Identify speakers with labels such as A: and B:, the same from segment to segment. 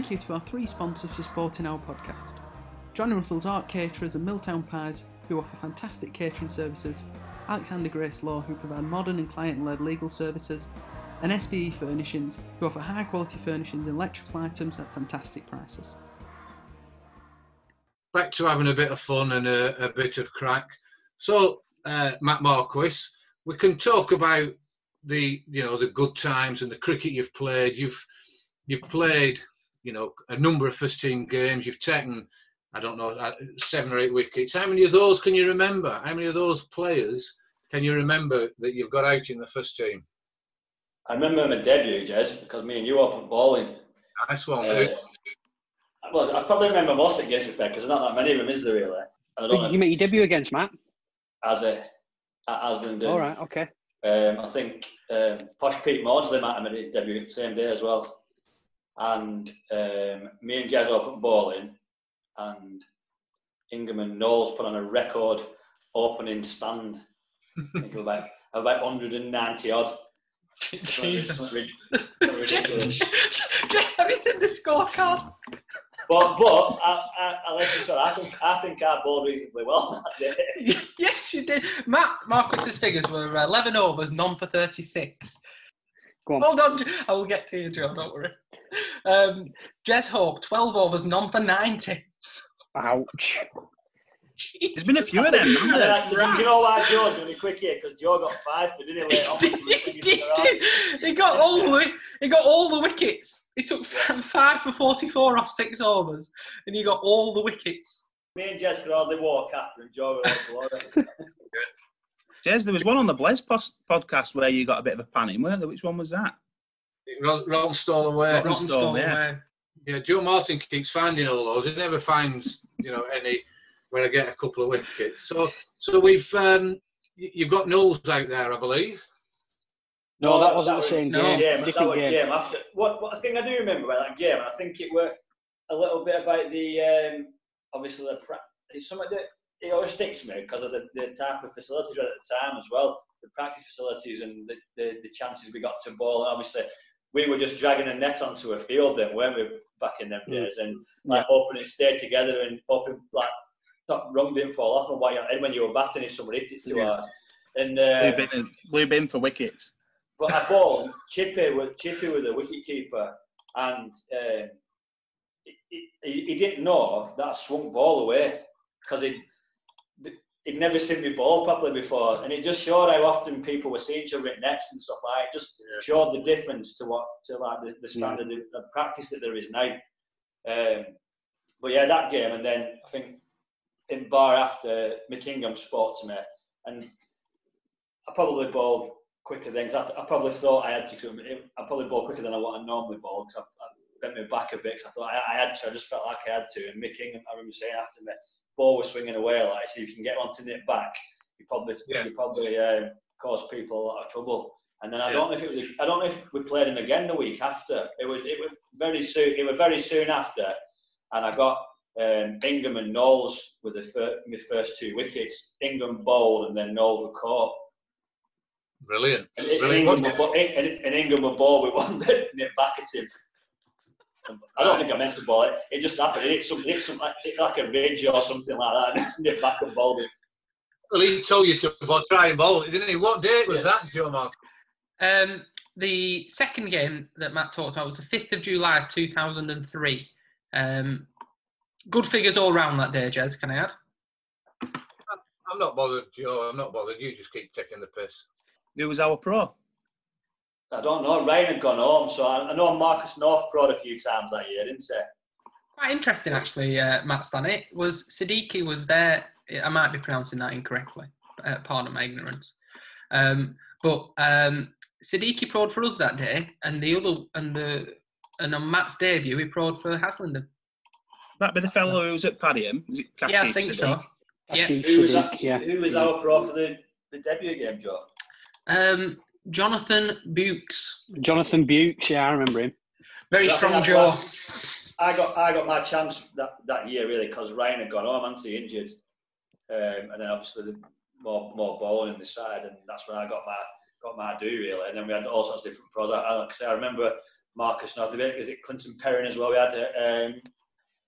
A: thank you to our three sponsors for supporting our podcast Johnny Russell's Art Caterers and Milltown Pies, who offer fantastic catering services, Alexander Grace Law, who provide modern and client led legal services, and SBE Furnishings, who offer high quality furnishings and electrical items at fantastic prices.
B: Back to having a bit of fun and a, a bit of crack. So, uh, Matt Marquis, we can talk about the you know the good times and the cricket you've played. You've you've played you know a number of first team games. You've taken I don't know uh, seven or eight wickets. How many of those can you remember? How many of those players can you remember that you've got out in the first team?
C: I remember my debut, Jez, because me and you opened bowling.
B: Nice one.
C: Uh, well, I probably remember most of the games because there's not that many of them, is there really? I don't know
D: You make your debut against Matt?
C: as a at Asland.
D: All right, okay.
C: Um, I think um, Posh Pete Maudsley might have made his debut the same day as well. And um, me and Jez opened bowling, and Ingham and Knowles put on a record opening stand. I think it was about, about 190 odd.
E: Jesus.
C: Ridiculous.
E: Have you seen the scorecard?
C: But but I, I, I listen to it. I think I think I bowled reasonably well that day.
E: yes, you did. Matt Marcus's figures were uh, 11 overs, none for 36.
D: Go on.
E: Hold on, I will get to you, Joe. Don't worry. Um, Jez Hope, 12 overs, none for 90.
D: Ouch.
F: There's been a few of them, haven't
C: And
F: there?
C: I- do you know why Joe's going to be quick here? Because Joe got five for didn't he? Later on,
E: he did, he did. He got all the he got all the wickets. He took five for 44 off six overs, and he got all the wickets.
C: Me and Jess could hardly walk after, and Joe was all over.
F: Jez, there was one on the Blaze podcast where you got a bit of a panic, weren't there? Which one was that?
B: Ron, Ron stole away.
F: Ron
E: Rotten
F: stole,
E: stole
F: yeah.
E: away.
B: Yeah, Joe Martin keeps finding all those. He never finds, you know, any when I get a couple of wickets. So, so we've um, you've got Knowles out there, I believe.
D: No, that wasn't the same
E: no.
D: game.
C: Game, that was
D: game.
C: game after. What, what I think I do remember about that game, I think it were a little bit about the um, obviously the pra- it's something that it always sticks to me because of the, the type of facilities we had at the time as well, the practice facilities and the, the, the chances we got to bowl. And obviously, we were just dragging a net onto a field then, weren't we, back in them
D: Mm.
C: days? And like hoping it stayed together and hoping like top rung didn't fall off and your head when you were batting if somebody hit it too
F: Yeah.
C: hard. And uh,
F: we've been in- blue bin for wickets.
C: but I bowled Chippy with Chippy with the wicket keeper, and um, he, he, he didn't know that I swung ball away because he he'd never seen me bowl properly before, and it just showed how often people were seeing each other at nets and stuff like. It just showed the difference to what to like the, the standard of the practice that there is now. Um, but yeah, that game, and then I think in bar after McKingham spoke to me, and I probably bowled quicker than I, th- I probably thought I had to. I probably bowled quicker than I what I normally bowl because I, I bent my back a bit. 'cause I thought I, I had to. I just felt like I had to. And Mick Ingham, I remember saying after me, ball was swinging away like, so if you can get one to nip back, you probably
B: Yeah.
C: you probably um, cause people a lot of trouble. And then I
B: Yeah.
C: don't know if it was. I don't know if we played him again the week after. It was. It was very soon. It was very soon after, and I got um, Ingham and Knowles with the fir- my first two wickets. Ingham bowled and then Knowles were caught.
B: Brilliant.
C: And, and,
B: Brilliant.
C: Ingham, were, and, and Ingham were ball with one that nipped back at him. I don't think I meant to ball it. It just happened. It hit some, hit some like, hit like a ridge or something like that, and just nipped back and bowled it.
B: Well, he told you to bowl, try and bowl, it, didn't he? What date was
C: Yeah.
B: that, Joe Mark?
E: Um, the second game that Matt talked about was the 5th of July 2003. Um, good figures all round that day, Jez, can I add?
B: I'm not bothered, Joe. I'm not bothered. You just keep taking the piss.
F: Who was our pro?
C: I don't know. Ryan had gone home, so I, I know Marcus North proed a few times that year, didn't he?
E: Quite interesting, actually, uh, Matt Stan. It was Siddiqui was there. I might be pronouncing that incorrectly. Uh, pardon my ignorance. Um, but um, Siddiqui proed for us that day, and the other and the and on Matt's debut, he proed for Haslingden.
F: That be the fellow who was at Padiham?
E: Yeah, I think
F: Siddiq?
E: so. Yeah.
D: Ashish
C: Who was,
D: Sadiq,
C: that,
D: yeah.
C: who was our pro for the, the debut game, Joe?
E: Um, Jonathan Bukes,
D: Jonathan Bukes, yeah, I remember him.
E: very
C: I
E: strong
C: that's
E: jaw.
C: I got I got my chance that, that year really because Ryan had gone home, hadn't he, injured, um, and then obviously the more more bowling in the side, and that's when I got my got my do really. And then we had all sorts of different pros. I, I, like I say, I remember Marcus Northwick, is it Clinton Perrin as well? We had um,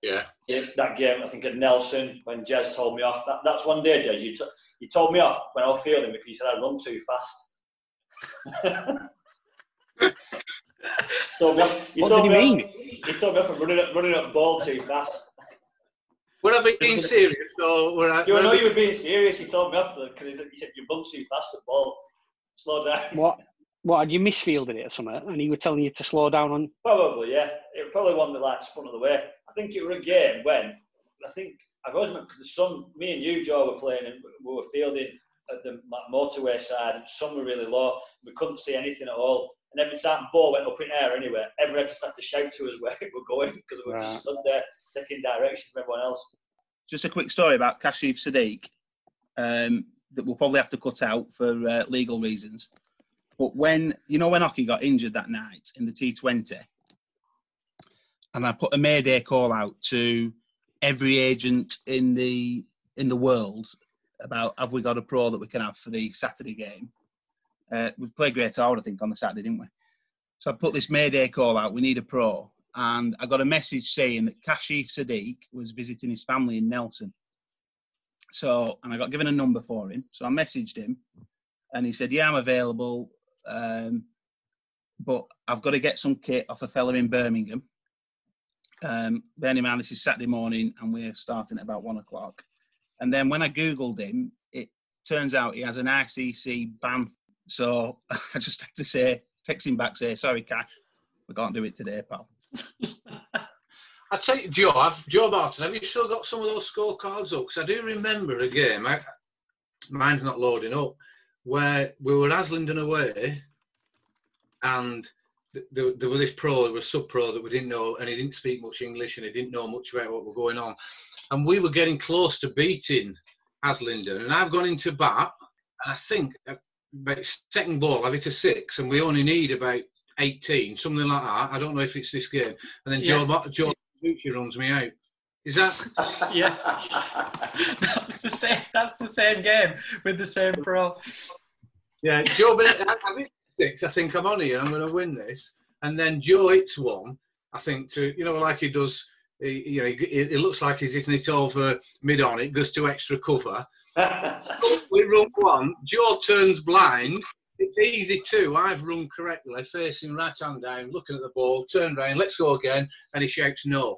B: Yeah.
C: yeah, that game, I think at Nelson, when Jez told me off. That, that's one day, Jez, you, t- you told me off when I was fielding because you said I run too fast. Told me off, you
D: What
C: told
D: did
C: me
D: mean?
C: You told me off for running up, running up ball too fast.
B: Were I being serious or were I?
C: You
B: were I
C: know
B: being-
C: you were being serious. You told me off because you said you run too fast at ball. Slow down.
D: What? What had you misfielded it or something? And he was telling you to slow down on.
C: Probably, yeah. It probably one that like spun of the way. I think it was a game when I think I've always remember because the sun, me and you, Joe, were playing and we were fielding at the like, motorway side, and sun were really low. We couldn't see anything at all. And every time the ball went up in air anyway, everyone just had to shout to us where it were going because we were just
D: Right.
C: stood there taking direction from everyone else.
F: Just a quick story about Kashif Sadiq um, that we'll probably have to cut out for uh, legal reasons. But when you know when Hockey got injured that night in the T20, and I put a mayday call out to every agent in the in the world about have we got a pro that we can have for the Saturday game. Uh, we played Great Harwood, I think, on the Saturday, didn't we? So I put this mayday call out. We need a pro, and I got a message saying that Kashif Sadiq was visiting his family in Nelson. So, and I got given a number for him. So I messaged him, and he said, "Yeah, I'm available, um, but I've got to get some kit off a fella in Birmingham." Um, bearing in mind this is Saturday morning, and we're starting at about one o'clock. And then when I googled him, it turns out he has an ICC ban. So I just had to say, text him back, say, "Sorry, Cash, we can't do it today, pal."
B: I tell you, Joe, I've, Joe Barton, have you still got some of those scorecards up? Because I do remember a game, I, mine's not loading up, where we were Aslington away and there, there was this pro, there was sub pro that we didn't know, and he didn't speak much English and he didn't know much about what was going on. And we were getting close to beating Aslington. And I've gone into bat, and I think uh, about second ball, I've hit a six, and we only need about 18, something like that. I don't know if it's this game. And then
E: Yeah.
B: Joe, Ba- Joe Gucci runs me out. Is that?
E: Yeah. that's the same. That's the same game with the same pro.
B: Yeah, Joe. But I, I hit six. I think I'm on here. I'm going to win this. And then Joe hits one. I think to you know like he does. He, you know, he, it looks like he's hitting it over mid on. It goes to extra cover. We run one. Joe turns blind. It's easy too. I've run correctly, facing right hand down, looking at the ball, turn round, let's go again, and he shouts no.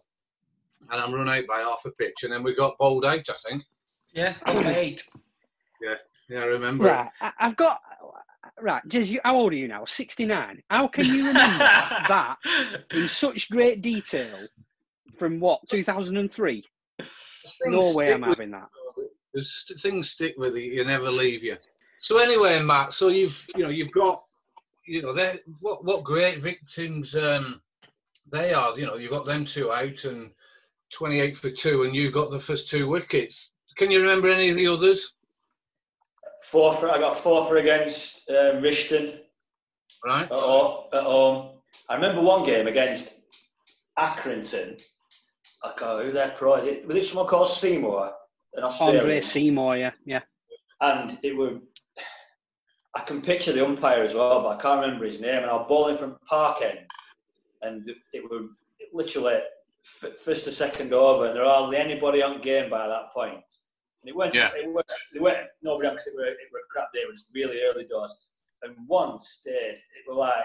B: And I'm run out by half a pitch, and then we got bowled out. I think.
E: Yeah, that's my eight.
B: Yeah, I remember.
D: Right, I- I've got. Right, Jez, you, how old are you now? 69. How can you remember that in such great detail from what, 2003? No way I'm having that.
B: There's st- things stick with you. You never leave you. So anyway, Matt. So you've you know you've got you know they what what great victims um, they are. You know you've got them two out and 28 for two, and you got the first two wickets. Can you remember any of the others?
C: four for I got four for against um, Rishton
B: Right.
C: at home, at home. I remember one game against Accrington. I can't remember who their pro is. It was it someone called Seymour, an Australian,
D: Andre Seymour, yeah. yeah.
C: and it were. I can picture the umpire as well, but I can't remember his name. And I was bowling from Park End, and it were literally first or second over, and there was hardly anybody on game by that point. And it went,
B: Yeah.
C: it went, they weren't nobody on because it were, it were a crap day. It was really early doors, and one stayed. It were like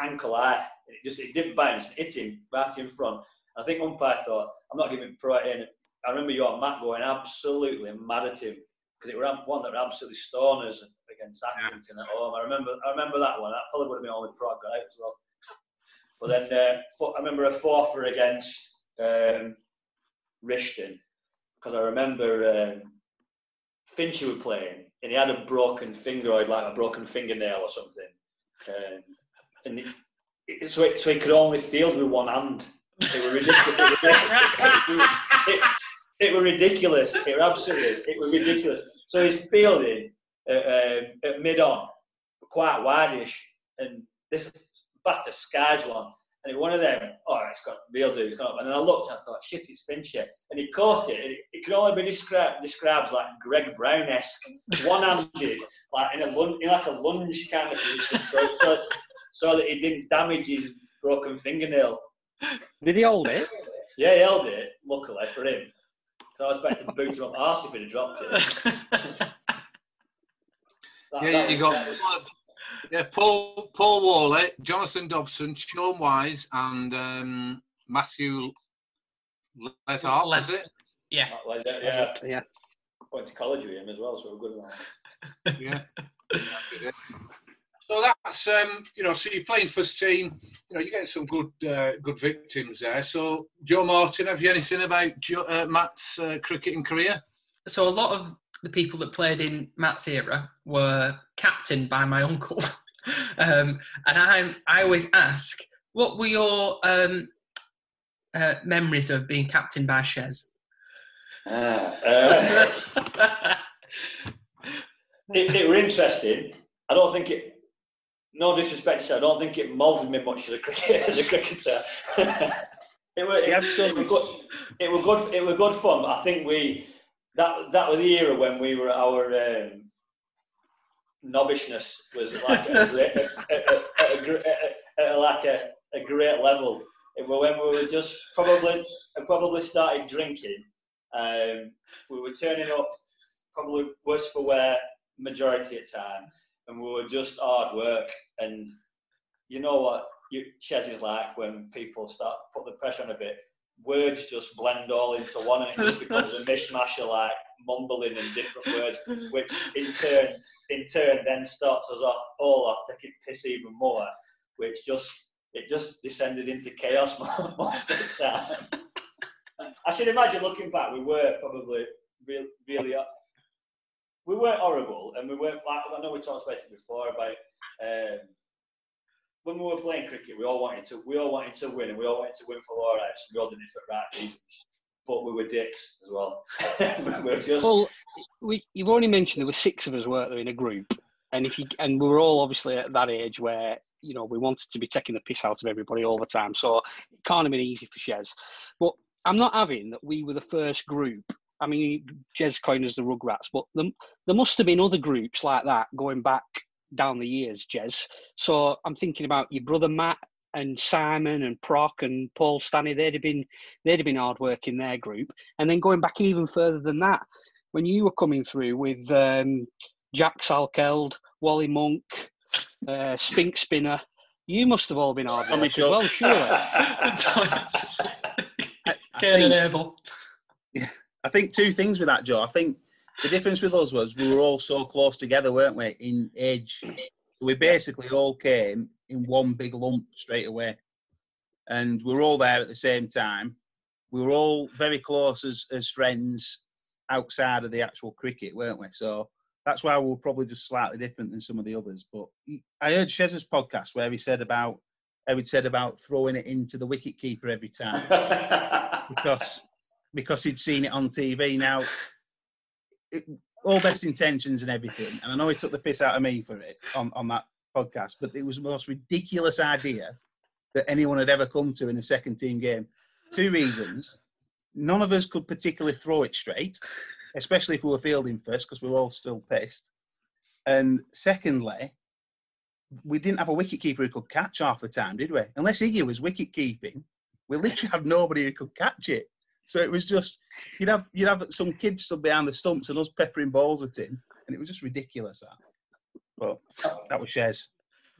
C: ankle high. It just it didn't bounce. It hit him right in front. I think umpire thought, I'm not giving pro in. I remember you and Matt going absolutely mad at him because it were one that were absolutely stoners against Accrington at home. I remember, I remember that one. That probably would have been only pro got out as well. But then uh, I remember a four for against um, Rishton because I remember um, Finchy were playing and he had a broken finger or like a broken fingernail or something, um, and it, it, so, it, so he could only field with one hand. It was ridiculous. It, were ridiculous. It were absolutely. It was ridiculous. So he's fielding at, um, at mid on, quite wideish, and this batter skies one, and one of them. Oh, it's got real dude. It's gone up. And then I looked, and I thought, shit, it's Fincher, and he caught it. It, it could only be described described like Greg Brown esque, one-handed, like in a in like a lunge kind of position, so, so so that he didn't damage his broken fingernail.
D: Did he hold it?
C: Yeah, he held it. Luckily for him, so I was about to boot him up arse if he'd have dropped it. That-
B: Yeah,
C: that
B: you
C: was-
B: got yeah Paul Paul Worley, Jonathan Dobson, Sean Wise, and um, Matthew Lethart. Was it?
E: yeah.
C: that was it, yeah.
D: Yeah.
C: Went to college with him as well, so we're good on that.
B: Yeah. So that's um, you know, so you're playing first team. You know, you get some good uh, good victims there. So Joe Martin, have you anything about Joe, uh, Matt's uh, cricketing career?
E: So a lot of the people that played in Matt's era were captained by my uncle, um, and I I always ask, what were your um, uh, memories of being captained by Shez?
C: Uh, it, it were interesting. I don't think it. No disrespect, you, I don't think it moulded me much as a cricket as a cricketer. it were it, it were good. It were good. It were good fun. I think we that that was the era when we were our um, knobbishness was like a great, a like a, a great level. It were when we were just probably probably started drinking. Um, we were turning up probably worse for wear majority of time, and we were just hard work. And you know what you, Shez is like when people start to put the pressure on a bit. Words just blend all into one, and it just becomes a mishmash of like mumbling and different words, which in turn, in turn, then starts us off all off taking piss even more, which just it just descended into chaos most of the time. I should imagine looking back, we were probably really, really, we weren't horrible, and we weren't like I know we talked about it before about um, when we were playing cricket, we all wanted to, we all wanted to win, and we all wanted to win for our rights. We all did it for right reasons, but we were dicks as well. we were just
D: Well, we, you've only mentioned there were six of us, weren't there, in a group, and if you and we were all obviously at that age where you know we wanted to be taking the piss out of everybody all the time, so it can't have been easy for Shez. But I'm not having that we were the first group. I mean, Jez coined us the Rugrats, but there, there must have been other groups like that going back down the years, Jez. So I'm thinking about your brother Matt and Simon and Proc and Paul Stanley. They'd have been they'd have been hard work in their group, and then going back even further than that, when you were coming through with um, Jack Salkeld, Wally Monk, uh, Spink Spinner, you must have all been hard
F: Tommy
D: work as well, surely.
E: Cain and Abel.
F: I think two things with that, Joe. I think the difference with us was we were all so close together, weren't we, in age? We basically all came in one big lump straight away. And we were all there at the same time. We were all very close as, as friends outside of the actual cricket, weren't we? So that's why we were probably just slightly different than some of the others. But I heard Shez's podcast where he said about he said about throwing it into the wicket keeper every time because because he'd seen it on TV. Now, it, all best intentions and everything, and I know he took the piss out of me for it on, on that podcast, but it was the most ridiculous idea that anyone had ever come to in a second team game. Two reasons: none of us could particularly throw it straight, especially if we were fielding first, because we were all still pissed. And secondly, we didn't have a wicket keeper who could catch half the time, did we? Unless Iggy was wicket keeping, we literally had nobody who could catch it. So it was just you'd have you'd have some kids stood behind the stumps and us peppering balls at him, and it was just ridiculous. That, but that was Shez.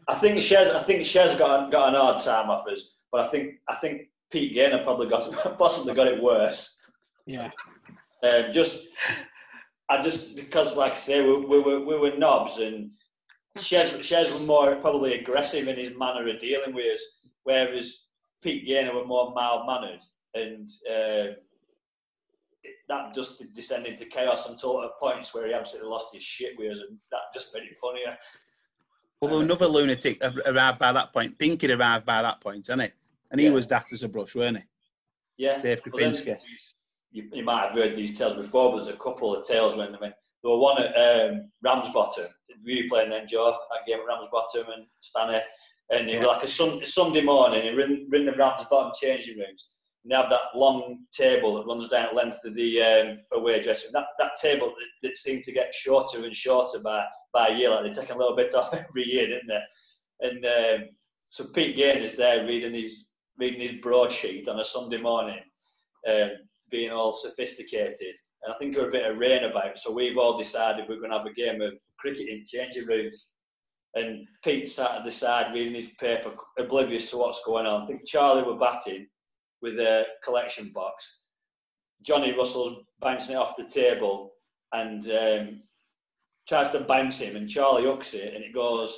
C: I think Shez, I think Shez got got an hard time off us, but I think I think Pete Gaynor probably got possibly got it worse.
D: Yeah.
C: Um, just I just because like I say we, we were we were knobs and Shez Shez were more probably aggressive in his manner of dealing with us, whereas Pete Gaynor were more mild mannered and uh, it- that just descended into chaos until at points where he absolutely lost his shit with us, and that just made it funnier.
F: Although another lunatic arrived by that point. Pink had arrived by that point, hadn't he? And he
C: Yeah.
F: was daft as a brush, weren't he?
C: Yeah,
F: Dave Krupinski.
C: You, you might have heard these tales before, but there's a couple of tales when I mean, there were one at um, Ramsbottom. We were playing then, Joe, that game at Ramsbottom and Stanley. And it was like a, sun, a Sunday morning, and we're in, we're in the Ramsbottom changing rooms. And they have that long table that runs down the length of the um, away dressing. That, that table that, that seemed to get shorter and shorter by, by year. Like they take a little bit off every year, didn't they? And um, so Pete Gain is there reading his reading his broadsheet on a Sunday morning, um, being all sophisticated. And I think were a bit of rain about, so we've all decided we're going to have a game of cricket in changing rooms. And Pete sat at the side reading his paper, oblivious to what's going on. I think Charlie were batting with a collection box. Johnny Russell's bouncing it off the table and um, tries to bounce him, and Charlie hooks it, and it goes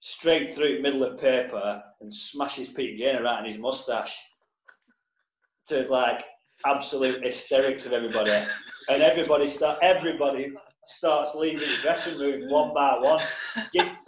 C: straight through middle of paper and smashes Pete Gaynor right in his mustache to like absolute hysterics of everybody. and everybody start everybody starts leaving the dressing room one by one,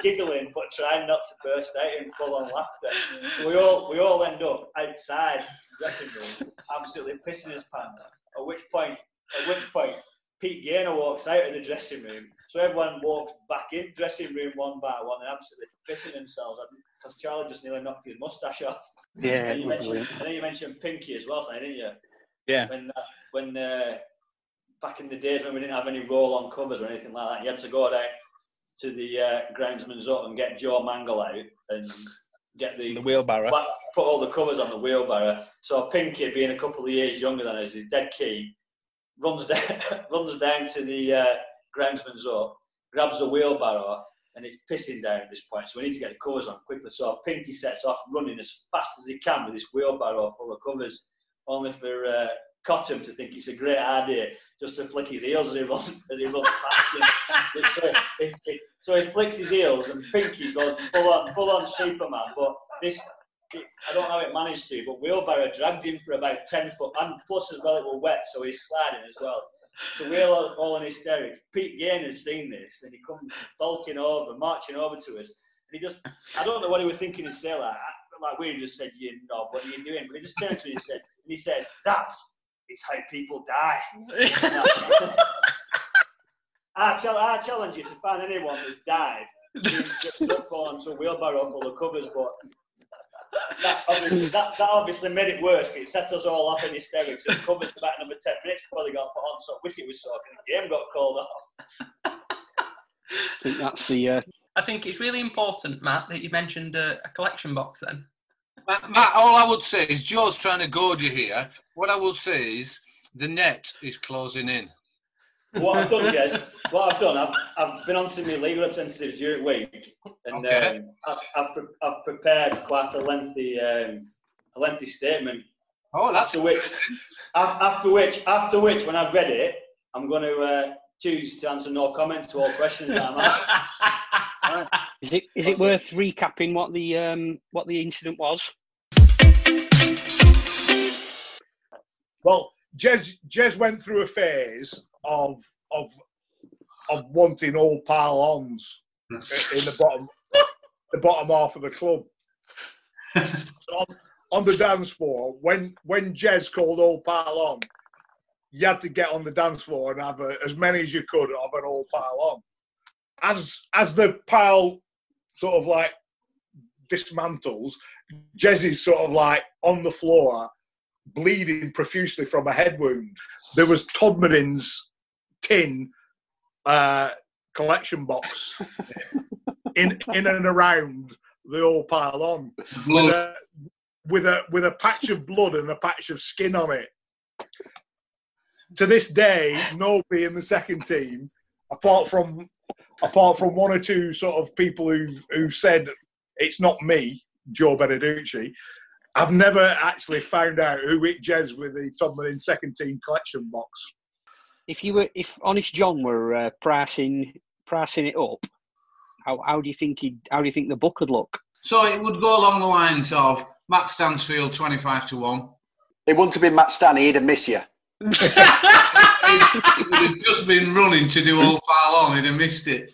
C: giggling but trying not to burst out in full on laughter. So we all we all end up outside the dressing room, absolutely pissing his pants. At which point, at which point, Pete Gaynor walks out of the dressing room. So everyone walks back in dressing room one by one and absolutely pissing themselves because Charlie just nearly knocked his mustache off.
D: Yeah,
C: and, you mentioned, and then you mentioned Pinky as well, didn't you?
F: Yeah.
C: When uh, when uh, back in the days when we didn't have any roll-on covers or anything like that, you had to go down to the uh, groundsman's hut and get Joe Mangle out and get the,
F: The wheelbarrow.
C: put all the covers on the wheelbarrow. So Pinky, being a couple of years younger than us, is dead key. Runs down, runs down to the uh, groundsman's hut, grabs the wheelbarrow, and it's pissing down at this point. So we need to get the covers on quickly. So Pinky sets off running as fast as he can with this wheelbarrow full of covers, only for uh, Cotton to think it's a great idea just to flick his heels as he runs, as he runs past him. so, so he flicks his heels and Pinky goes full on, full on Superman. But this, I don't know how it managed to, but Wheelbarrow dragged him for about 10 foot, and plus as well it was wet, so he's sliding as well. So we're all, all in hysterics. Pete Gain has seen this and he comes bolting over, marching over to us. And he just, I don't know what he was thinking in say like, like we just said, you know, what are you doing? But he just turned to me and said, and he says, that's it's how people die. I, challenge, I challenge you to find anyone who's died who's up onto a wheelbarrow full of covers, but that obviously, that, that obviously made it worse. because It set us all off in hysterics. And covers about number 10 minutes before they got put on, so Wicket was talking. The game got called off.
D: I think that's the. Uh,
E: I think it's really important, Matt, that you mentioned a, a collection box then.
B: Matt, Matt, all I would say is Joe's trying to goad you here. What I will say is the net is closing in.
C: What I've done, Jez, what I've done, I've, I've been on to my legal representatives during the week, and
B: Okay.
C: um, I've, I've, pre- I've prepared quite a lengthy, um, a lengthy statement.
B: Oh, that's
C: After which, after which, after which, when I've read it, I'm going to uh, choose to answer no comment to all questions that I'm asked.
D: is it is it worth recapping what the um, what the incident was?
G: Well, Jez, Jez went through a phase of of of wanting all pile ons in the bottom the bottom half of the club. So on, on the dance floor, when when Jez called all pile on, you had to get on the dance floor and have a, as many as you could of an all pile on. As as the pile sort of like dismantles, Jez is sort of like on the floor, bleeding profusely from a head wound. There was Todmorden's tin uh, collection box in in and around the all pile on with a, with a with a patch of blood and a patch of skin on it. To this day, nobody in the second team, apart from apart from one or two sort of people who've who've said it's not me, Joe Beneducci, I've never actually found out who hit Jez with the Todmorden second team collection box.
D: If you were, if Honest John were uh, pricing pricing it up, how, how do you think he how do you think the book would look?
B: So it would go along the lines of Matt Stansfield 25 to 1.
H: It wouldn't have been Matt Stanley, he'd have missed you.
B: He would have just been running to do all pile on, he'd have missed it.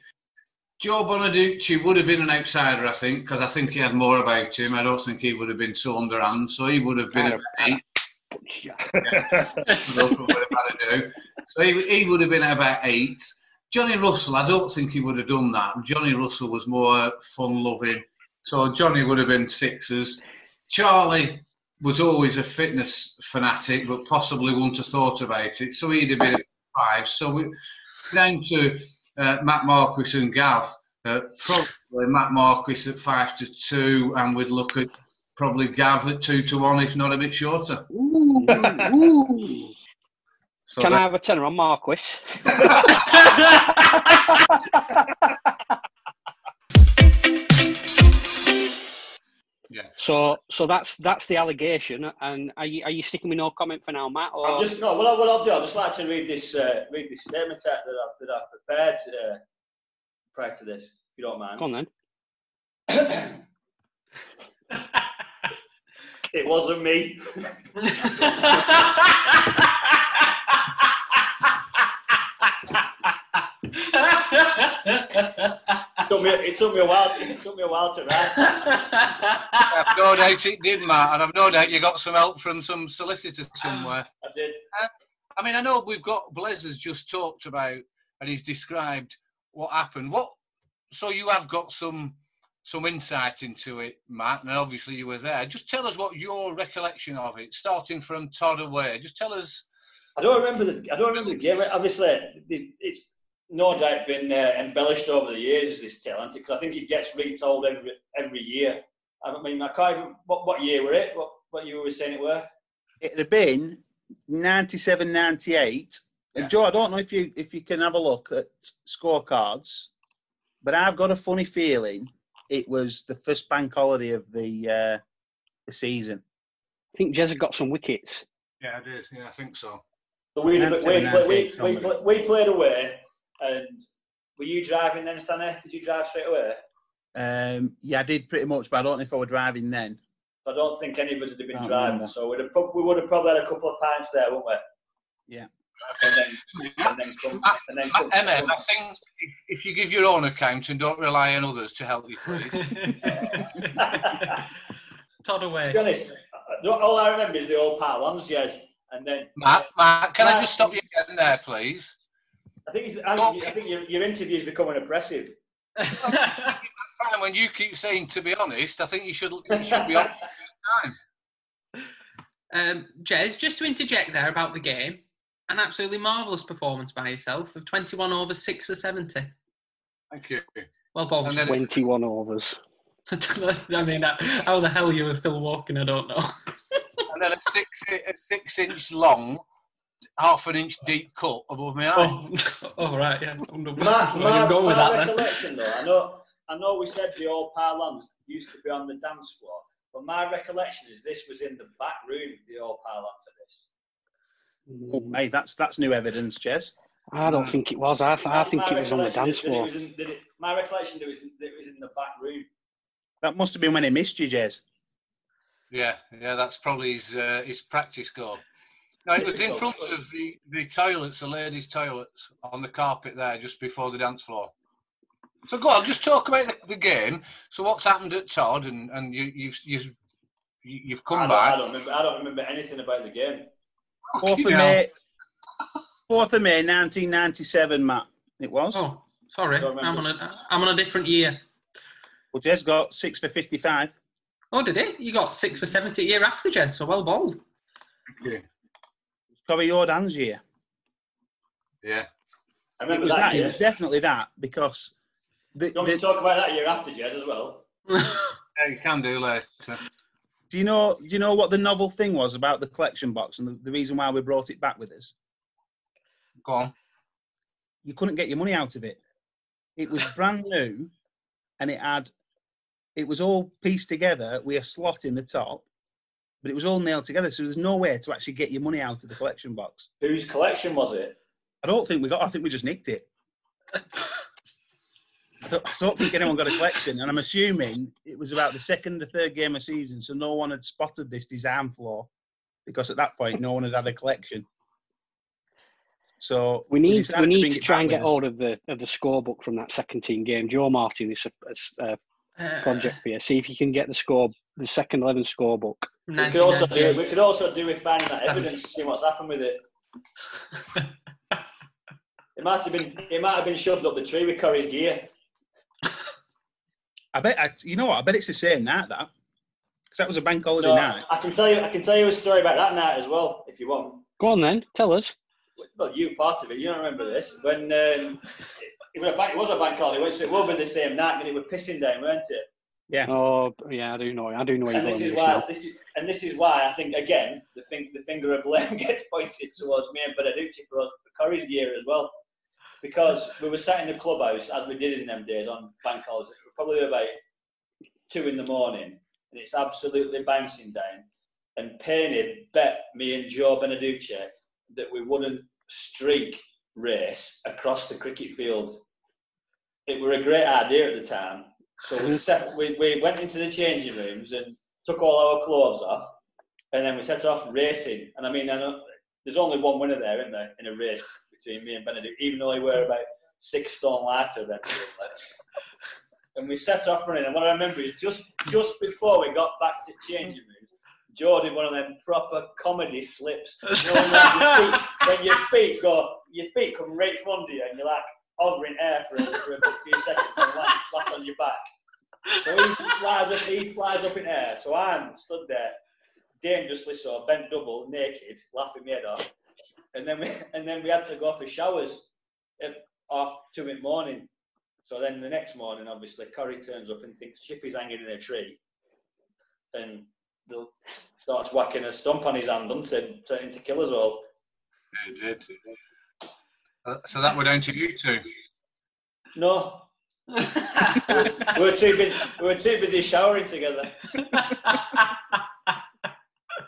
B: Joe Bonaducci would have been an outsider, I think, because I think he had more about him. I don't think he would have been so underhand, so he would have been about eight. Look what he'd had to do. So he, he would have been about eight. Johnny Russell, I don't think he would have done that. Johnny Russell was more fun loving. So Johnny would have been sixes. Charlie was always a fitness fanatic, but possibly wouldn't have thought about it. So he'd have been a five. So we down to uh, Matt Marquis and Gav Uh, probably Matt Marquis at five to two, and we'd look at probably Gav at two to one, if not a bit shorter.
D: Ooh, ooh.
B: So
D: Can I have a tenner on Marquis?
B: Yeah.
D: So, so that's that's the allegation. And are you are you sticking with no comment for now, Matt? Or
C: I'm just no. What, I, what I'll do, I'll just like to read this uh, read this statement out that I've, that I've prepared uh, prior to this, if you don't mind.
D: go on then.
C: It wasn't me. It took me, it took me a while. It took me a while to write.
B: I've no doubt it did, Matt, and I've no doubt you got some help from some solicitor somewhere.
C: I did.
B: Um, I mean, I know we've got Blaise has just talked about and he's described what happened. What? So you have got some some insight into it, Matt, and obviously you were there. Just tell us what your recollection of it, starting from Todd away. Just tell us.
C: I don't remember the. I don't remember the game. Obviously, it's no doubt been uh, embellished over the years. as This talent, because I think it gets retold every every year. I mean, I can't even. What, what year were it? What what you were saying it were?
F: It'd have been 97, 98.
B: Yeah.
F: And Joe, I don't know if you if you can have a look at scorecards, but I've got a funny feeling it was the first bank holiday of the uh, the season.
D: I think Jez has got some wickets.
B: Yeah, I did. Yeah, I think so.
C: So we we, we, we, we,
F: eight,
C: we,
F: somebody.
C: we played away, and were you driving then, Stanley? Did you drive straight away?
F: Um, yeah, I did pretty much, but I don't know if I were driving then.
C: I don't think any of us would have been
F: Can't
C: driving,
F: remember.
C: so we'd have, prob- we would have probably had a couple of pints there, wouldn't we?
F: Yeah.
C: And then, and then come, and then come,
B: Emma, I think if, if you give your own account and don't rely on others to help you, please.
E: Todd
C: to
E: away.
C: be honest, uh, all I remember is the old Parlons, yes, and then
B: Matt, Matt, can I just stop you again there, please?
C: I think it's, I, I think your, your interview is becoming oppressive.
B: Fine, when you keep saying to be honest, I think you should you should be on time.
E: um, Jez, just to interject there about the game, an absolutely marvellous performance by yourself of 21 overs, 6 for 70.
B: Thank you.
E: Well, bowled.
B: And then-
D: Twenty-one overs.
E: I mean, how the hell you were still walking, I don't know.
B: And then a six a six inch long, half an inch deep cut above my eye.
E: Oh, oh right, yeah. I wonder
C: My,
E: where
C: my,
E: with
C: my
E: that then.
C: recollection, though, I know, I know we said the old Parlons used to be on the dance floor, but my recollection is this was in the back room, the old Parlon for this.
F: Oh, hey, that's that's new evidence, Jez.
D: I don't think it was. I, th- I think it was on the
C: recollection,
D: dance
C: that it
D: floor.
C: was in- that it- my recollection that it was, that it was in the back room.
F: That must have been when he missed you, Jez.
B: Yeah, yeah, that's probably his uh, his practice goal. No, it was in front of the, the toilets, the ladies' toilets, on the carpet there, just before the dance floor. So go on, just talk about the, the game. So what's happened at Todd, and, and you, you've you've you- you've come
C: don't,
B: back.
C: I don't remember. I don't remember anything about the game.
F: Fourth of May, fourth of May, nineteen ninety-seven. Matt, it was.
E: Oh, sorry. I'm on, a, I'm on a different year.
F: Well, Jez got six for fifty-five.
E: Oh, did it? You got 6 for 70 a year after, Jez, so well bowled.
B: Okay.
F: Probably your Dan's year.
B: Yeah.
C: I
F: It
C: remember
F: was
C: that,
F: that. It
C: year.
F: was definitely that because the,
C: Do you want me
F: the-
C: to talk about that year after, Jez, as well?
B: Yeah, you can do later.
F: do you know do you know what the novel thing was about the collection box and the, the reason why we brought it back with us?
B: Go on.
F: You couldn't get your money out of it. It was brand new, and it had it was all pieced together with a slot in the top, but it was all nailed together. So there's no way to actually get your money out of the collection box.
C: Whose collection was it?
F: I don't think we got. I think we just nicked it. I don't, I don't think anyone got a collection, and I'm assuming it was about the second or third game of season, so no one had spotted this design flaw because at that point no one had had a collection. So
D: We need
F: decided
D: we need
F: bring
D: to try and get hold of the of the scorebook from that second team game. Joe Martin is a, a, a
E: Uh,
D: project for you. See if you can get the score the second eleven scorebook.
C: We could also do. We could also do with finding that evidence, to see what's happened with it. It might have been. It might have been shoved up the tree with Corey's gear.
F: I bet. I, you know what? I bet it's the same night that because that was a bank holiday
C: No,
F: night.
C: I can tell you. I can tell you a story about that night as well, if you want.
D: Go on then, tell us.
C: Well, you part of it. You don't remember this when um, it was a bank, it was a bank holiday, so it will be the same night, but it was pissing down, weren't it? Yeah.
D: Oh, yeah, I do know. I do know.
C: And this is why this is and this is why I think again the thing the finger of blame gets pointed towards me and Beneducci for us for Corrie's gear as well. Because we were sat in the clubhouse as we did in them days on bank holidays. It was probably about two in the morning and it's absolutely bouncing down. And Payne bet me and Joe Beneducci that we wouldn't streak race across the cricket field. It were a great idea at the time. So we, set, we, we went into the changing rooms and took all our clothes off, and then we set off racing. And I mean, I know, there's only one winner there, isn't there, in a race between me and Benedict, even though we were about six stone lighter than And we set off running. And what I remember is just just before we got back to changing rooms, Joe did one of them proper comedy slips. You know, when, your feet, when your feet go, your feet come right from under you, and you're like hovering air for, a, for a few seconds, and land flat on your back. So he flies up, he flies up in air. So I'm stood there, dangerously so, bent double, naked, laughing my head off. And then we and then we had to go for showers at half two in the morning. So then the next morning, obviously, Corrie turns up and thinks Chippy's hanging in a tree. And they'll starts whacking a stump on his hand, doesn't it? Threatening to kill us all.
B: It did. Uh, so that were down to you two.
C: No. we were too busy we were too busy showering together.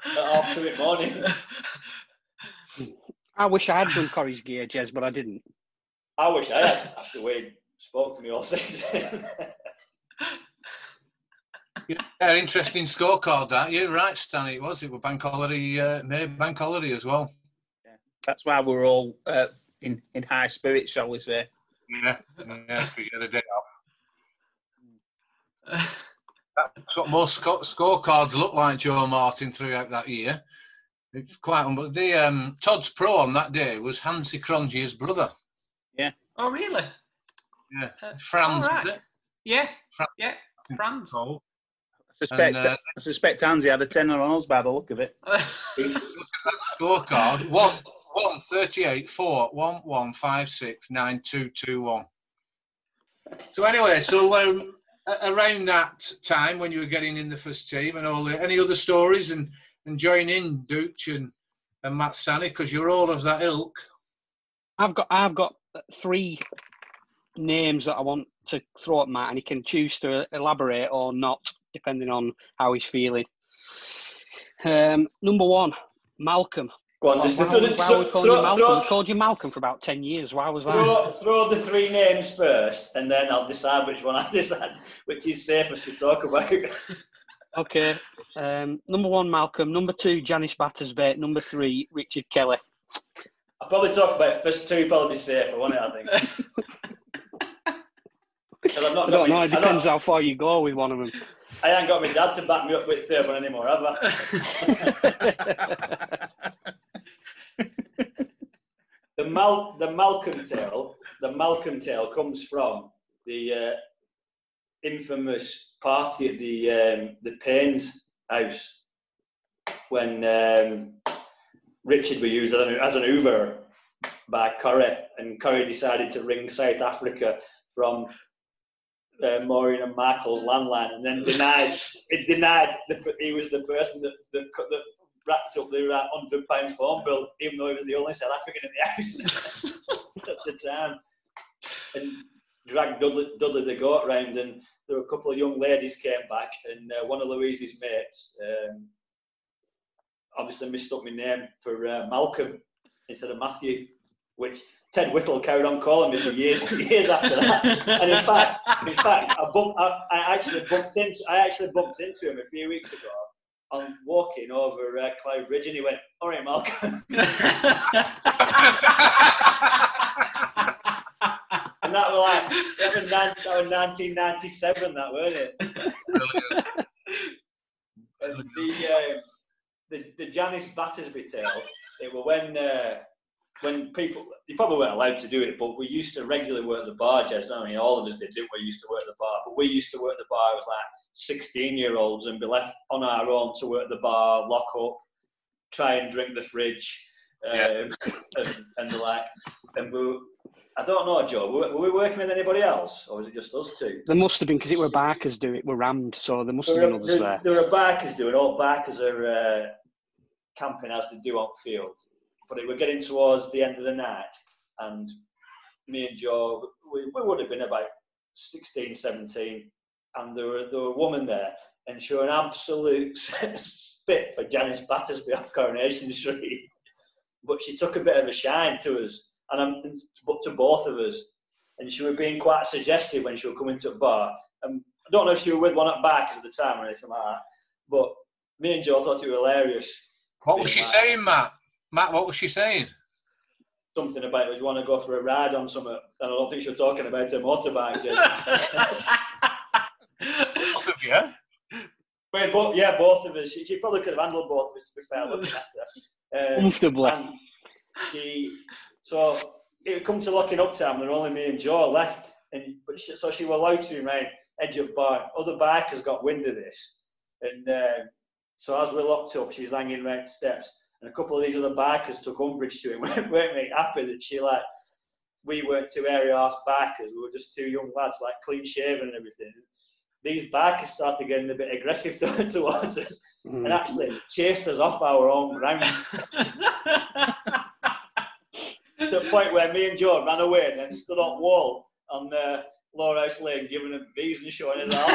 C: At half two in morning.
D: I wish I had done Corrie's gear, Jez, but I didn't.
C: I wish I had after Wade spoke to me all season.
B: Yeah, interesting scorecard that. You're right, Stanley. It was. It was bank holiday, uh, May bank holiday as well. Yeah.
F: That's why we're all uh, in in high spirits, shall we say?
B: Yeah, yeah, we get a day off. That's what most sco- scorecards look like, Joe Martin, throughout that year. It's quite unbelievable. The um, Todd's pro on that day was Hansie Cronje's brother. Yeah.
E: Oh, really?
B: Yeah,
E: Uh,
B: Frans,
E: all right.
B: was it?
E: Yeah,
B: Fra-
E: yeah, Frans.
B: Oh,
F: I suspect
B: And, uh,
F: I suspect Hansie had a tenner on us by the look of it.
B: Look at that scorecard one one thirty eight four one one five six nine two two one. So anyway, so um, around that time when you were getting in the first team and all the any other stories and and joining Dooch and and Matt Stanley because you're all of that ilk.
D: I've got I've got three names that I want to throw at Matt, and he can choose to elaborate or not, depending on how he's feeling. Um, number one, Malcolm.
C: Go on, just throw,
D: why, why
C: throw,
D: we called
C: throw,
D: you Malcolm?
C: throw,
D: We called you Malcolm for about ten years. Why was that?
C: throw, throw the three names first, and then I'll decide which one I decide which is safest to talk about.
D: Okay. Um, number one, Malcolm. Number two, Janice Battersby. Number three, Richard Kelly.
C: I'll probably talk about first two, probably safer, won't it? I think. 'Cause I've not
D: I don't know. It depends how far you go with one of them.
C: I ain't got my dad to back me up with third one anymore, have I? the Mal the Malcolm tale, the Malcolm tale comes from the uh, infamous party at the um, the Payne's house when um, Richard was used as an, as an Uber by Curry, and Curry decided to ring South Africa from uh, Maureen and Michael's landline, and then denied it denied he was the person that that, that wrapped up the uh, hundred pound phone bill, even though he was the only South African in the house at the time, and dragged Dudley, Dudley the goat round, and there were a couple of young ladies came back, and uh, one of Louise's mates um, obviously mistook my name for uh, Malcolm instead of Matthew, which Ted Whittle carried on calling me for years years after that. And in fact, in fact, I, bumped, I, I actually bumped into I actually bumped into him a few weeks ago on walking over uh, Cloud Bridge, and he went, "All right, Malcolm," and that was like that was, nine, that was 1997, that weren't it? The, uh, the the Janice Battersby tale. It was when uh, when people you probably weren't allowed to do it, but we used to regularly work the bar. Jez, I mean, all of us did, didn't we? Used to work the bar, but we used to work the bar. It was like 16 year olds and be left on our own to work the bar, lock up, try and drink the fridge, um,
B: Yeah.
C: and, and the like. And we, I don't know, Joe. Were, were we working with anybody else, or was it just us two?
D: There must have been because it were Barkers do it were rammed, so there must have been
C: were,
D: others
C: there,
D: there.
C: there were Barkers doing. All Barkers are uh, camping as they do on field, but it, we're getting towards the end of the night, and me and Joe, we, we would have been about 16, 17, and there were there were a woman there, and she was an absolute spit for Janice Battersby off Coronation Street. But she took a bit of a shine to us, and I'm, but to both of us. And she was being quite suggestive when she would come into a bar. And I don't know if she was with one at Barkers at the time or anything like that, but me and Joe thought it was hilarious.
B: What was she
C: like,
B: saying, Matt? Matt, what was she saying?
C: Something about if you want to go for a ride on something, and I don't think she was talking about her motorbike. Jason.
B: Both of you?
C: Wait, both, yeah, both of us. She, she probably could have handled both of us. To be fair, looking at. Um,
D: Comfortably.
C: and so it would come to locking up time. There were only me and Joe left, and but she, so she was allowed to remain edge of bar. Other bikers got wind of this, and um, so as we're locked up, she's hanging around the steps, and a couple of these other bikers took umbrage to it. weren't weren't we happy that she like we weren't two area ass bikers. We were just two young lads, like clean shaven and everything. These bikers started getting a bit aggressive to, towards us
D: Mm.
C: and actually chased us off our own ground to the point where me and Joe ran away and then stood on wall on uh, Lower House Lane giving him V's and showing his house.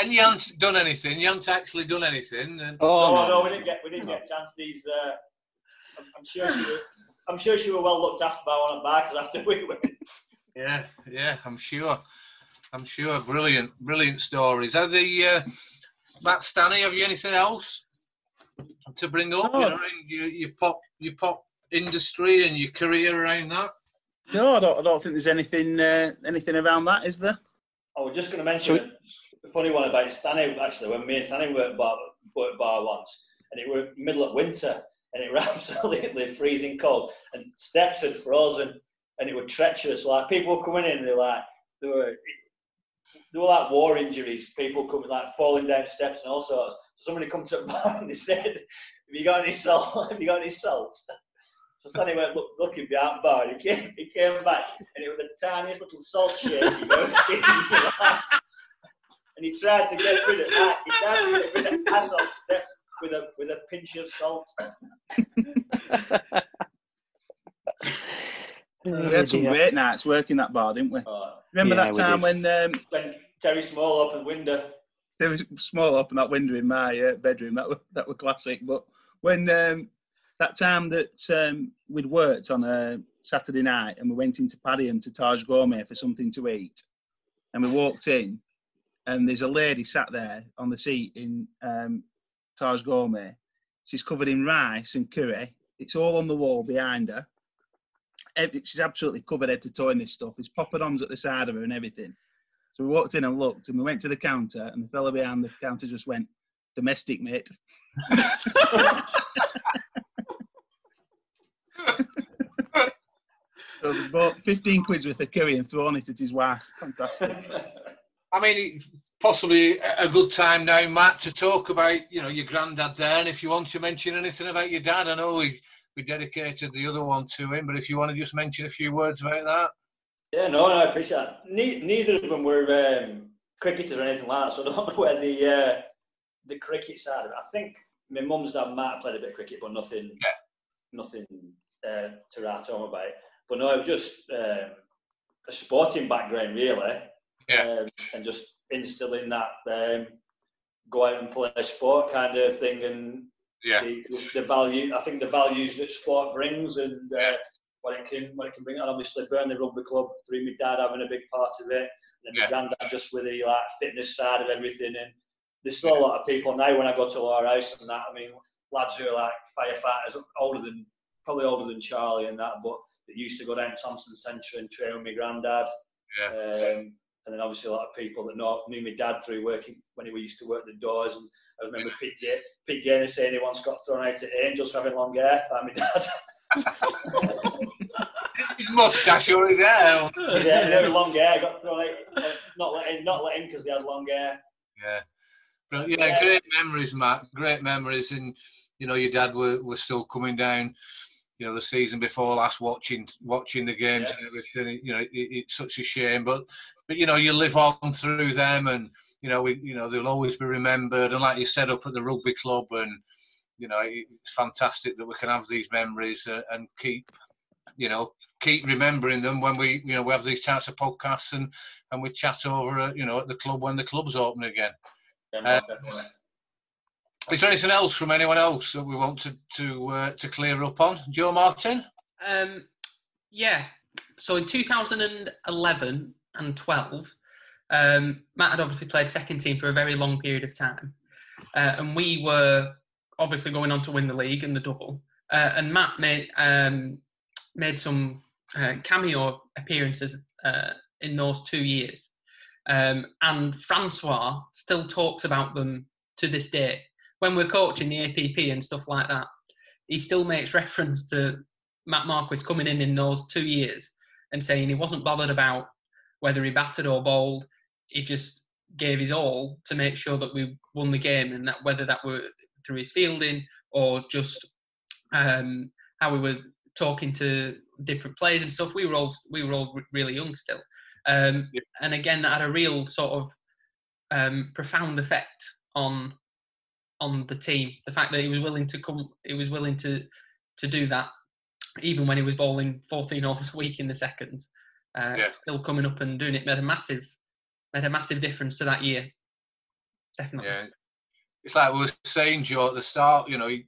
B: And you haven't done anything. You haven't actually done anything. And
D: Oh,
C: no,
D: no.
C: no, we didn't get we didn't get a chance. These, uh, I'm, I'm sure she were, I'm sure she were well looked after by one of the bikers after we went.
B: yeah, yeah, I'm sure. I'm sure. Brilliant, brilliant stories. Are the uh, Matt Stanley? Have you anything else to bring up?
F: No.
B: You know, in your, your pop, your pop industry and your career around that.
F: No, I don't, I don't think there's anything uh, anything around that, is there?
C: I was just going to mention a funny one about Stanley actually. When me and Stanley at bar, bar once, and it were middle of winter, and it were absolutely freezing cold, and steps had frozen, and it was treacherous. Like people were coming in, and they were like they were. They were like war injuries, people coming like falling down steps and all sorts. So somebody come to a bar and they said, "Have you got any salt? Have you got any salt?" So Stanley went look, looking behind the bar. And he came, he came back, and it was the tiniest little salt shake you've ever seen in your life and he tried to get rid of that. He tried to get rid of assault steps with a with a pinch of salt.
F: We had some great nights working that bar, didn't we?
C: Oh,
F: Remember
D: Yeah,
F: that time
D: did.
F: when um,
C: when Terry Small opened window.
F: there was small open that window in my uh, bedroom? That were that were classic. But when um, that time that um, we'd worked on a Saturday night and we went into Padiham to Taj Gourmet for something to eat, and we walked in, and there's a lady sat there on the seat in um, Taj Gourmet. She's covered in rice and curry. It's all on the wall behind her. She's absolutely covered head to toe in this stuff. There's poppadoms at the side of her and everything. So we walked in and looked, and we went to the counter, and the fella behind the counter just went, "Domestic, mate." so we bought 15 quid's worth of curry and thrown it at his wife. Fantastic.
B: I mean, possibly a good time now, Matt, to talk about you know your granddad there, and if you want to mention anything about your dad, I know we we dedicated the other one to him, but if you want to just mention a few words about that.
C: Yeah, no, no, I appreciate that. Ne- neither of them were um, cricketers or anything like that, so I don't know where the uh, the cricket side of it. I think my mum's dad might have played a bit of cricket, but nothing, nothing uh, to write home about. But no, just um, a sporting background, really.
B: Yeah.
C: Um, and just instilling that um, go out and play sport kind of thing, and
B: Yeah,
C: the, the value. I think the values that sport brings and uh, what it can what it can bring. And obviously, Burnley Rugby Club through my dad having a big part of it. And then my granddad just with the like fitness side of everything. And there's still a lot of people now when I go to our house and that. I mean, lads who are like firefighters, older than probably older than Charlie and that, but that used to go down Thompson Centre and train with my granddad.
B: yeah,
C: Um, and then obviously a lot of people that know, knew my dad through working when he used to work the doors. And I remember Pete, Ga- Pete Gaynor saying he once got thrown out at Angels for having long hair by my dad.
B: his moustache or his hair.
C: yeah, he had long hair, got thrown out. uh, Not letting, not letting because he had long hair.
B: Yeah. But yeah,
C: Yeah.
B: great memories, Matt. Great memories, and you know your dad were, were still coming down you know the season before last, watching watching the games
C: Yeah.
B: and everything. You know, it, it's such a shame, but but you know you live on through them, and you know we you know they'll always be remembered. And like you said up at the rugby club, and you know it's fantastic that we can have these memories uh, and keep you know keep remembering them when we you know we have these types of podcasts and and we chat over uh, you know at the club when the club's open again.
C: Yeah, most definitely.
B: Is there anything else from anyone else that we want to to uh, to clear up on, Joe Martin?
E: Um, yeah. So in 2011 and 12, um, Matt had obviously played second team for a very long period of time, uh, and we were obviously going on to win the league and the double. Uh, and Matt made um, made some uh, cameo appearances uh, in those two years, um, and Francois still talks about them to this day. When we're coaching the APP and stuff like that, he still makes reference to Matt Marquis coming in in those two years and saying he wasn't bothered about whether he batted or bowled. He just gave his all to make sure that we won the game, and that whether that were through his fielding or just um, how we were talking to different players and stuff. We were all we were all really young still, um,
B: Yeah.
E: and again that had a real sort of um, profound effect on on the team. The fact that he was willing to come, he was willing to to do that, even when he was bowling 14 overs a week in the seconds. Uh,
B: Yeah.
E: Still coming up and doing it made a massive made a massive difference to that year. Definitely.
B: Yeah, it's like we were saying, Joe, at the start. You know, you,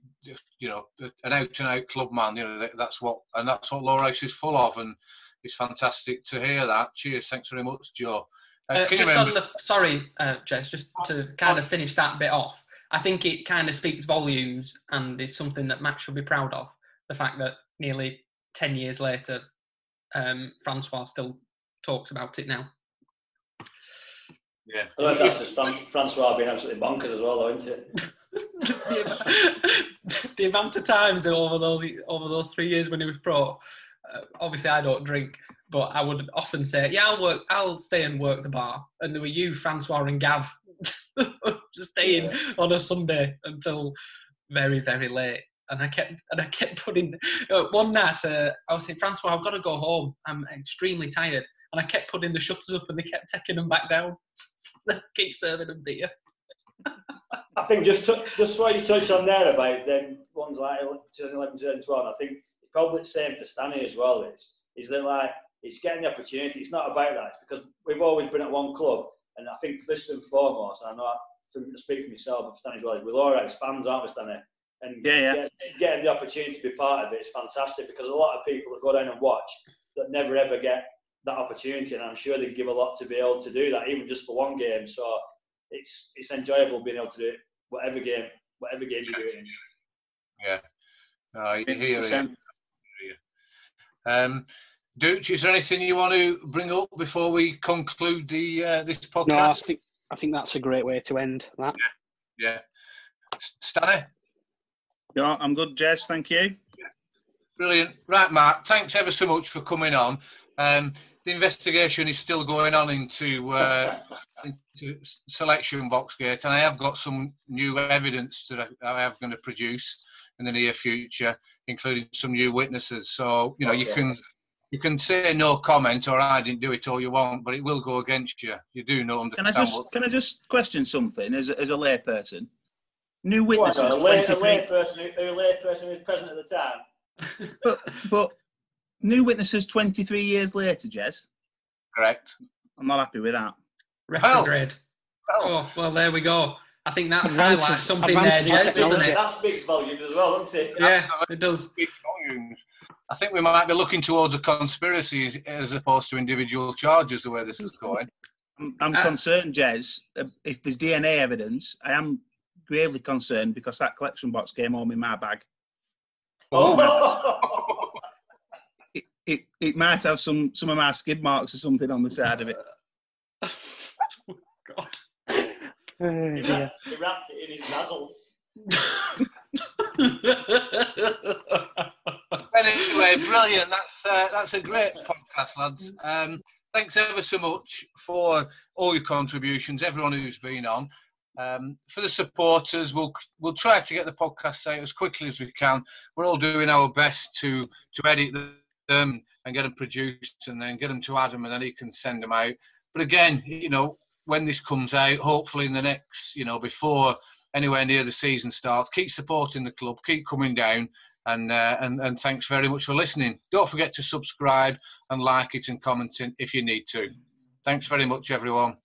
B: you know, an out and out club man. You know, that, that's what and that's what Lowerhouse is full of, and it's fantastic to hear that. Cheers, thanks very much, Joe. Uh,
E: Uh, just on the sorry, uh, Jez, just to kind of finish that bit off, I think it kind of speaks volumes and is something that Matt should be proud of. The fact that nearly ten years later, um, Francois still talks about it now.
B: yeah,
C: I don't know if that's just Fran- Francois being absolutely bonkers as well, though, isn't it?
E: the, amount, the amount of times over those over those three years when he was pro. Uh, obviously, I don't drink, but I would often say, "Yeah, I'll work. I'll stay and work the bar." And there were you, Francois, and Gav, just staying on a Sunday until very, very late. And I kept and I kept putting uh, one night. Uh, I was saying, Francois, I've got to go home. I'm extremely tired. And I kept putting the shutters up, and they kept taking them back down. Keep serving them beer.
C: I think just to, just what you touched on there about them ones like 2011, 2012, I think probably the same for Stanley as well is is that like it's getting the opportunity. It's not about that. It's because we've always been at one club, and I think first and foremost, and I know I from, speak for myself and Stanley as well, is we're all right as fans, aren't we, Stanley? And
F: Yeah, yeah.
C: Get, getting the opportunity to be part of it is fantastic because a lot of people that go down and watch that never ever get that opportunity, and I'm sure they'd give a lot to be able to do that, even just for one game. So it's it's enjoyable being able to do it whatever game whatever game you do it in.
B: yeah. Uh, you hear it.
F: 100%.
B: Um, Dooch, is there anything you want to bring up before we conclude the uh, this podcast?
D: No, I think I think that's a great way to end that.
B: Yeah. S- Stanley?
F: No, I'm good, Jez. Thank you.
B: Brilliant. Right, Mark, thanks ever so much for coming on. Um, the investigation is still going on into, uh, into selection box gate, and I have got some new evidence that I, am going to produce in the near future, including some new witnesses. So, you know, you can you can say no comment or I didn't do it all you want, but it will go against you. You do not
F: Can I just can I just question something as as a layperson? New
C: What,
F: witnesses,
C: a lay, a
F: 23
C: lay person who, a lay person who was present at the time.
F: but, but new witnesses 23 years later, Jez.
B: Correct.
F: I'm not happy with that.
E: Retrograde.
B: Well,
E: Oh, well, there we go. I think that
D: Advances-
E: highlights something there,
D: advances in
E: Jez, doesn't it?
C: That speaks volumes as well, doesn't it?
E: Yeah,
B: Absolutely.
E: it does.
B: Volumes. I think we might be looking towards a conspiracy as- as opposed to individual charges, the way this is going.
F: I'm, I'm
E: Uh,
F: concerned, Jez. uh, If there's DNA evidence, I am gravely concerned because that collection box came home in my bag.
C: Oh.
F: It, it, it might have some some of my skid marks or something on the side of it.
E: God.
D: Oh, dear.
C: he wrapped it in his razzle.
B: Anyway, brilliant. That's uh, that's a great podcast, lads. Um, thanks ever so much for all your contributions, everyone who's been on. Um, for the supporters, we'll we'll try to get the podcast out as quickly as we can. We're all doing our best to to edit them and get them produced, and then get them to Adam, and then he can send them out. But again, you know, when this comes out, hopefully in the next, you know, before anywhere near the season starts, keep supporting the club, keep coming down, and uh, and and thanks very much for listening. Don't forget to subscribe and like it and comment if you need to. Thanks very much, everyone.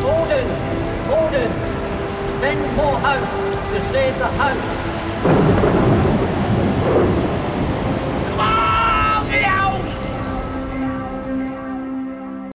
I: Gordon, Gordon, send more house to save the house.